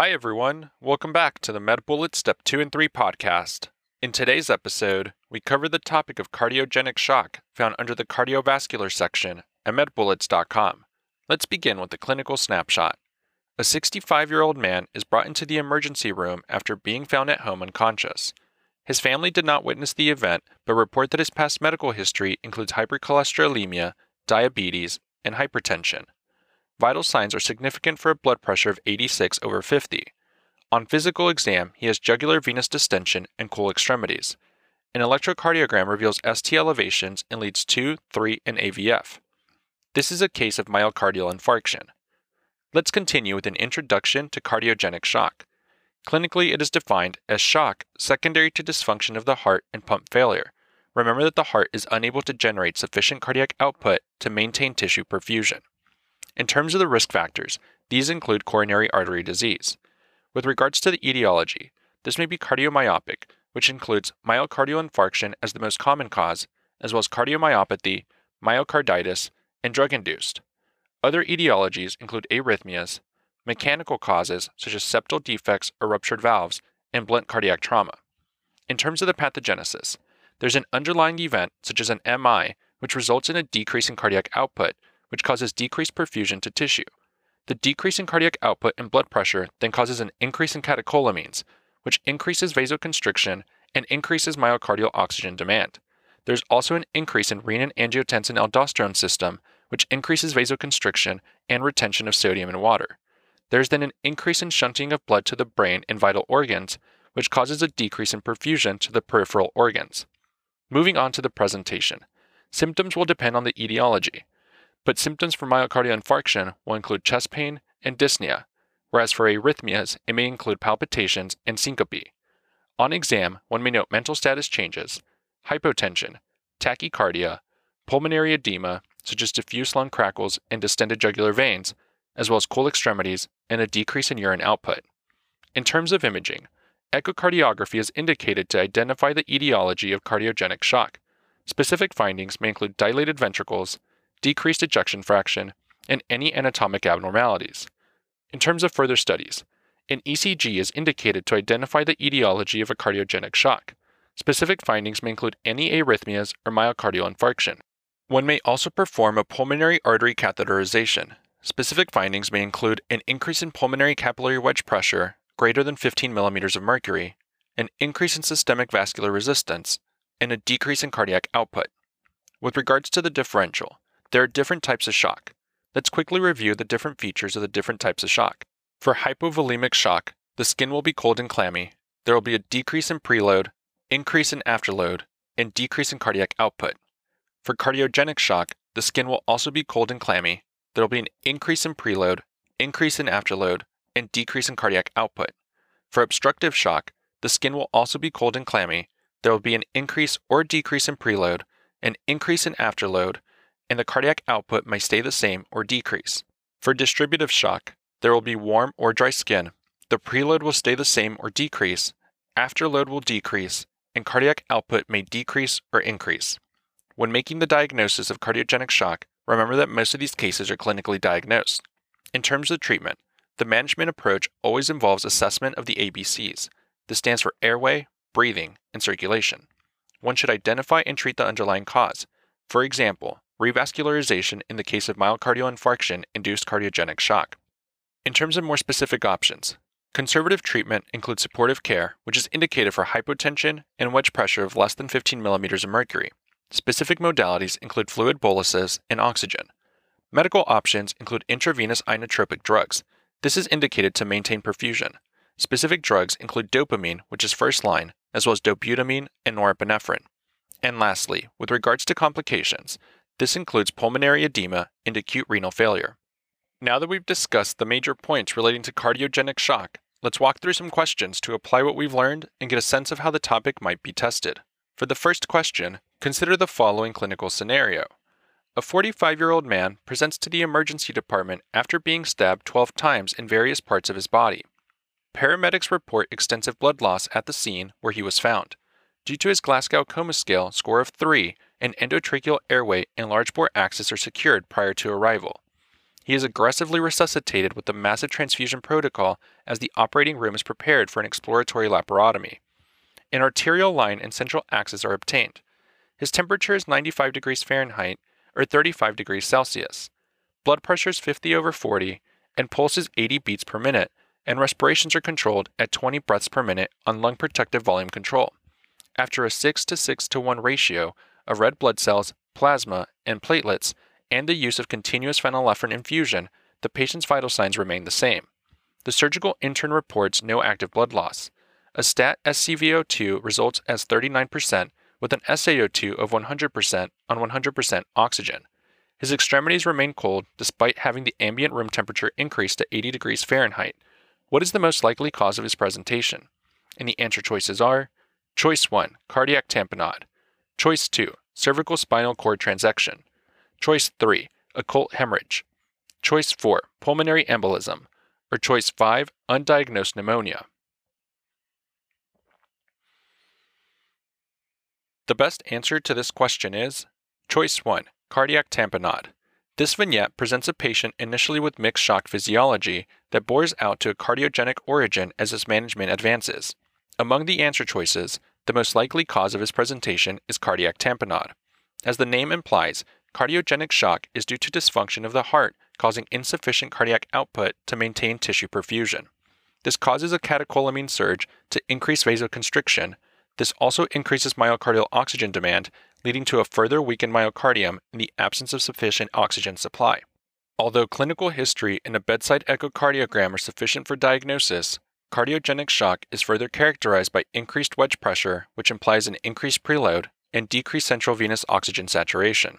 Hi, everyone. Welcome back to the MedBullet Step 2 and 3 podcast. In today's episode, we cover the topic of cardiogenic shock found under the cardiovascular section at medbullets.com. Let's begin with the clinical snapshot. A 65 year old man is brought into the emergency room after being found at home unconscious. His family did not witness the event, but report that his past medical history includes hypercholesterolemia, diabetes, and hypertension. Vital signs are significant for a blood pressure of 86 over 50. On physical exam, he has jugular venous distension and cool extremities. An electrocardiogram reveals ST elevations in leads 2, 3, and AVF. This is a case of myocardial infarction. Let's continue with an introduction to cardiogenic shock. Clinically, it is defined as shock secondary to dysfunction of the heart and pump failure. Remember that the heart is unable to generate sufficient cardiac output to maintain tissue perfusion. In terms of the risk factors, these include coronary artery disease. With regards to the etiology, this may be cardiomyopic, which includes myocardial infarction as the most common cause, as well as cardiomyopathy, myocarditis, and drug induced. Other etiologies include arrhythmias, mechanical causes such as septal defects or ruptured valves, and blunt cardiac trauma. In terms of the pathogenesis, there's an underlying event such as an MI, which results in a decrease in cardiac output which causes decreased perfusion to tissue. The decrease in cardiac output and blood pressure then causes an increase in catecholamines, which increases vasoconstriction and increases myocardial oxygen demand. There's also an increase in renin angiotensin aldosterone system, which increases vasoconstriction and retention of sodium in water. There's then an increase in shunting of blood to the brain and vital organs, which causes a decrease in perfusion to the peripheral organs. Moving on to the presentation. Symptoms will depend on the etiology but symptoms for myocardial infarction will include chest pain and dyspnea, whereas for arrhythmias, it may include palpitations and syncope. On exam, one may note mental status changes, hypotension, tachycardia, pulmonary edema, such as diffuse lung crackles and distended jugular veins, as well as cool extremities and a decrease in urine output. In terms of imaging, echocardiography is indicated to identify the etiology of cardiogenic shock. Specific findings may include dilated ventricles, decreased ejection fraction, and any anatomic abnormalities. In terms of further studies, an ECG is indicated to identify the etiology of a cardiogenic shock. Specific findings may include any arrhythmias or myocardial infarction. One may also perform a pulmonary artery catheterization. Specific findings may include an increase in pulmonary capillary wedge pressure greater than 15 millimeters of mercury, an increase in systemic vascular resistance, and a decrease in cardiac output. With regards to the differential, there are different types of shock. Let's quickly review the different features of the different types of shock. For hypovolemic shock, the skin will be cold and clammy. There will be a decrease in preload, increase in afterload, and decrease in cardiac output. For cardiogenic shock, the skin will also be cold and clammy. There will be an increase in preload, increase in afterload, and decrease in cardiac output. For obstructive shock, the skin will also be cold and clammy. There will be an increase or decrease in preload, an increase in afterload, and the cardiac output may stay the same or decrease. For distributive shock, there will be warm or dry skin. The preload will stay the same or decrease, afterload will decrease, and cardiac output may decrease or increase. When making the diagnosis of cardiogenic shock, remember that most of these cases are clinically diagnosed. In terms of treatment, the management approach always involves assessment of the ABCs. This stands for airway, breathing, and circulation. One should identify and treat the underlying cause. For example, revascularization in the case of myocardial infarction induced cardiogenic shock. In terms of more specific options, conservative treatment includes supportive care, which is indicated for hypotension and wedge pressure of less than 15 millimeters of mercury. Specific modalities include fluid boluses and oxygen. Medical options include intravenous inotropic drugs. This is indicated to maintain perfusion. Specific drugs include dopamine, which is first line, as well as dobutamine and norepinephrine. And lastly, with regards to complications, this includes pulmonary edema and acute renal failure. Now that we've discussed the major points relating to cardiogenic shock, let's walk through some questions to apply what we've learned and get a sense of how the topic might be tested. For the first question, consider the following clinical scenario. A 45 year old man presents to the emergency department after being stabbed 12 times in various parts of his body. Paramedics report extensive blood loss at the scene where he was found. Due to his Glasgow Coma Scale score of 3, an endotracheal airway and large bore access are secured prior to arrival. He is aggressively resuscitated with the massive transfusion protocol as the operating room is prepared for an exploratory laparotomy. An arterial line and central access are obtained. His temperature is 95 degrees Fahrenheit or 35 degrees Celsius. Blood pressure is 50 over 40 and pulse is 80 beats per minute, and respirations are controlled at 20 breaths per minute on lung protective volume control. After a 6 to 6 to 1 ratio of red blood cells, plasma, and platelets, and the use of continuous phenylephrine infusion, the patient's vital signs remain the same. The surgical intern reports no active blood loss. A stat SCVO2 results as 39% with an SaO2 of 100% on 100% oxygen. His extremities remain cold despite having the ambient room temperature increase to 80 degrees Fahrenheit. What is the most likely cause of his presentation? And the answer choices are Choice 1, cardiac tamponade. Choice 2, cervical spinal cord transection. Choice 3, occult hemorrhage. Choice 4, pulmonary embolism. Or choice 5, undiagnosed pneumonia. The best answer to this question is Choice 1, Cardiac tamponade. This vignette presents a patient initially with mixed shock physiology that bores out to a cardiogenic origin as his management advances. Among the answer choices, the most likely cause of his presentation is cardiac tamponade. As the name implies, cardiogenic shock is due to dysfunction of the heart causing insufficient cardiac output to maintain tissue perfusion. This causes a catecholamine surge to increase vasoconstriction. This also increases myocardial oxygen demand leading to a further weakened myocardium in the absence of sufficient oxygen supply. Although clinical history and a bedside echocardiogram are sufficient for diagnosis, cardiogenic shock is further characterized by increased wedge pressure, which implies an increased preload, and decreased central venous oxygen saturation.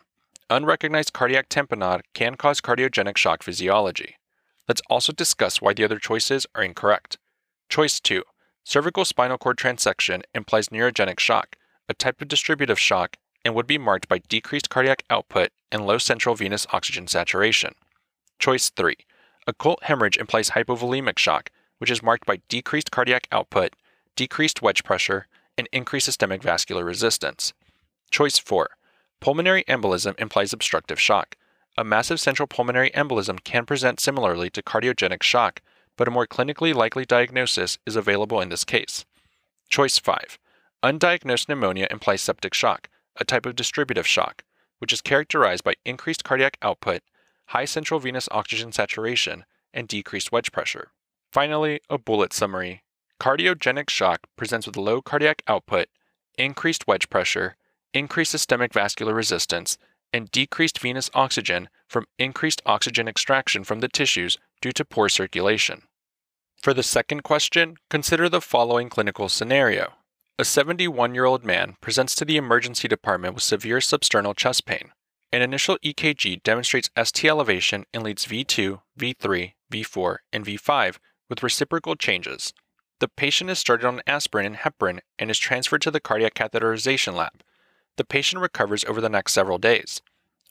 Unrecognized cardiac tamponade can cause cardiogenic shock physiology. Let's also discuss why the other choices are incorrect. Choice 2 Cervical spinal cord transection implies neurogenic shock, a type of distributive shock and would be marked by decreased cardiac output and low central venous oxygen saturation. Choice 3. Occult hemorrhage implies hypovolemic shock, which is marked by decreased cardiac output, decreased wedge pressure, and increased systemic vascular resistance. Choice 4. Pulmonary embolism implies obstructive shock. A massive central pulmonary embolism can present similarly to cardiogenic shock, but a more clinically likely diagnosis is available in this case. Choice 5. Undiagnosed pneumonia implies septic shock, a type of distributive shock, which is characterized by increased cardiac output, high central venous oxygen saturation, and decreased wedge pressure. Finally, a bullet summary. Cardiogenic shock presents with low cardiac output, increased wedge pressure, increased systemic vascular resistance, and decreased venous oxygen from increased oxygen extraction from the tissues due to poor circulation. For the second question, consider the following clinical scenario. A 71 year old man presents to the emergency department with severe substernal chest pain. An initial EKG demonstrates ST elevation in leads V2, V3, V4, and V5 with reciprocal changes. The patient is started on aspirin and heparin and is transferred to the cardiac catheterization lab. The patient recovers over the next several days.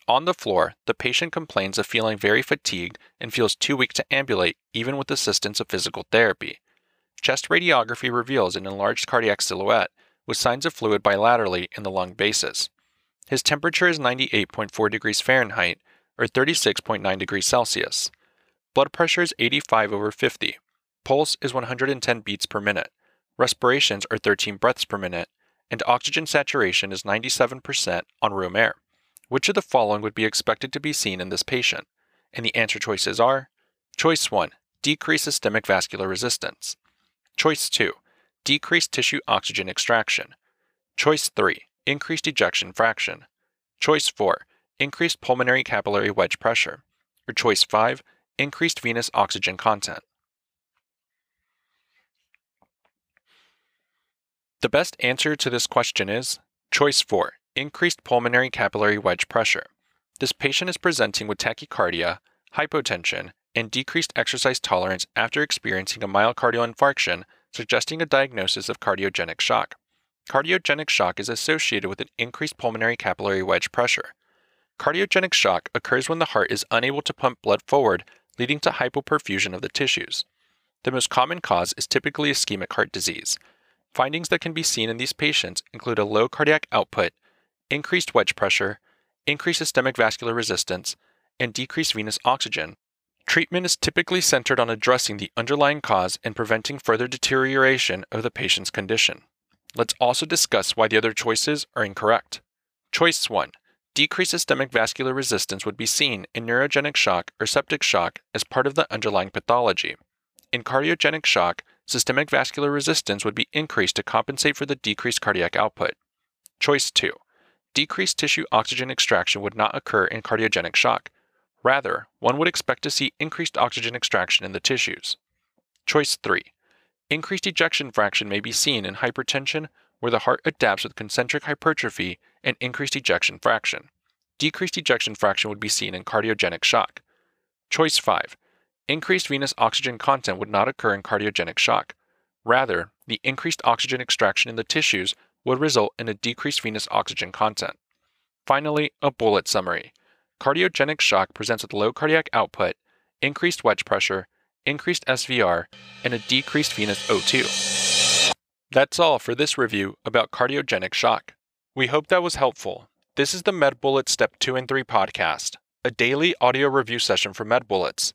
On the floor, the patient complains of feeling very fatigued and feels too weak to ambulate even with assistance of physical therapy. Chest radiography reveals an enlarged cardiac silhouette with signs of fluid bilaterally in the lung bases. His temperature is 98.4 degrees Fahrenheit or 36.9 degrees Celsius. Blood pressure is 85 over 50. Pulse is 110 beats per minute. Respirations are 13 breaths per minute, and oxygen saturation is 97% on room air. Which of the following would be expected to be seen in this patient? And the answer choices are Choice 1 Decreased systemic vascular resistance. Choice 2 Decreased tissue oxygen extraction. Choice 3 Increased ejection fraction. Choice 4 Increased pulmonary capillary wedge pressure. Or choice 5 Increased venous oxygen content. The best answer to this question is choice 4 Increased pulmonary capillary wedge pressure. This patient is presenting with tachycardia, hypotension, and decreased exercise tolerance after experiencing a myocardial infarction, suggesting a diagnosis of cardiogenic shock. Cardiogenic shock is associated with an increased pulmonary capillary wedge pressure. Cardiogenic shock occurs when the heart is unable to pump blood forward, leading to hypoperfusion of the tissues. The most common cause is typically ischemic heart disease. Findings that can be seen in these patients include a low cardiac output, increased wedge pressure, increased systemic vascular resistance, and decreased venous oxygen, Treatment is typically centered on addressing the underlying cause and preventing further deterioration of the patient's condition. Let's also discuss why the other choices are incorrect. Choice 1 Decreased systemic vascular resistance would be seen in neurogenic shock or septic shock as part of the underlying pathology. In cardiogenic shock, systemic vascular resistance would be increased to compensate for the decreased cardiac output. Choice 2 Decreased tissue oxygen extraction would not occur in cardiogenic shock. Rather, one would expect to see increased oxygen extraction in the tissues. Choice 3 Increased ejection fraction may be seen in hypertension where the heart adapts with concentric hypertrophy and increased ejection fraction. Decreased ejection fraction would be seen in cardiogenic shock. Choice 5. Increased venous oxygen content would not occur in cardiogenic shock. Rather, the increased oxygen extraction in the tissues would result in a decreased venous oxygen content. Finally, a bullet summary. Cardiogenic shock presents with low cardiac output, increased wedge pressure, increased SVR, and a decreased venous O2. That's all for this review about cardiogenic shock. We hope that was helpful. This is the MedBullets Step 2 and 3 podcast, a daily audio review session for MedBullets,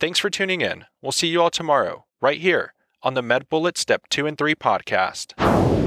Thanks for tuning in. We'll see you all tomorrow, right here on the MedBullets Step 2 and 3 podcast.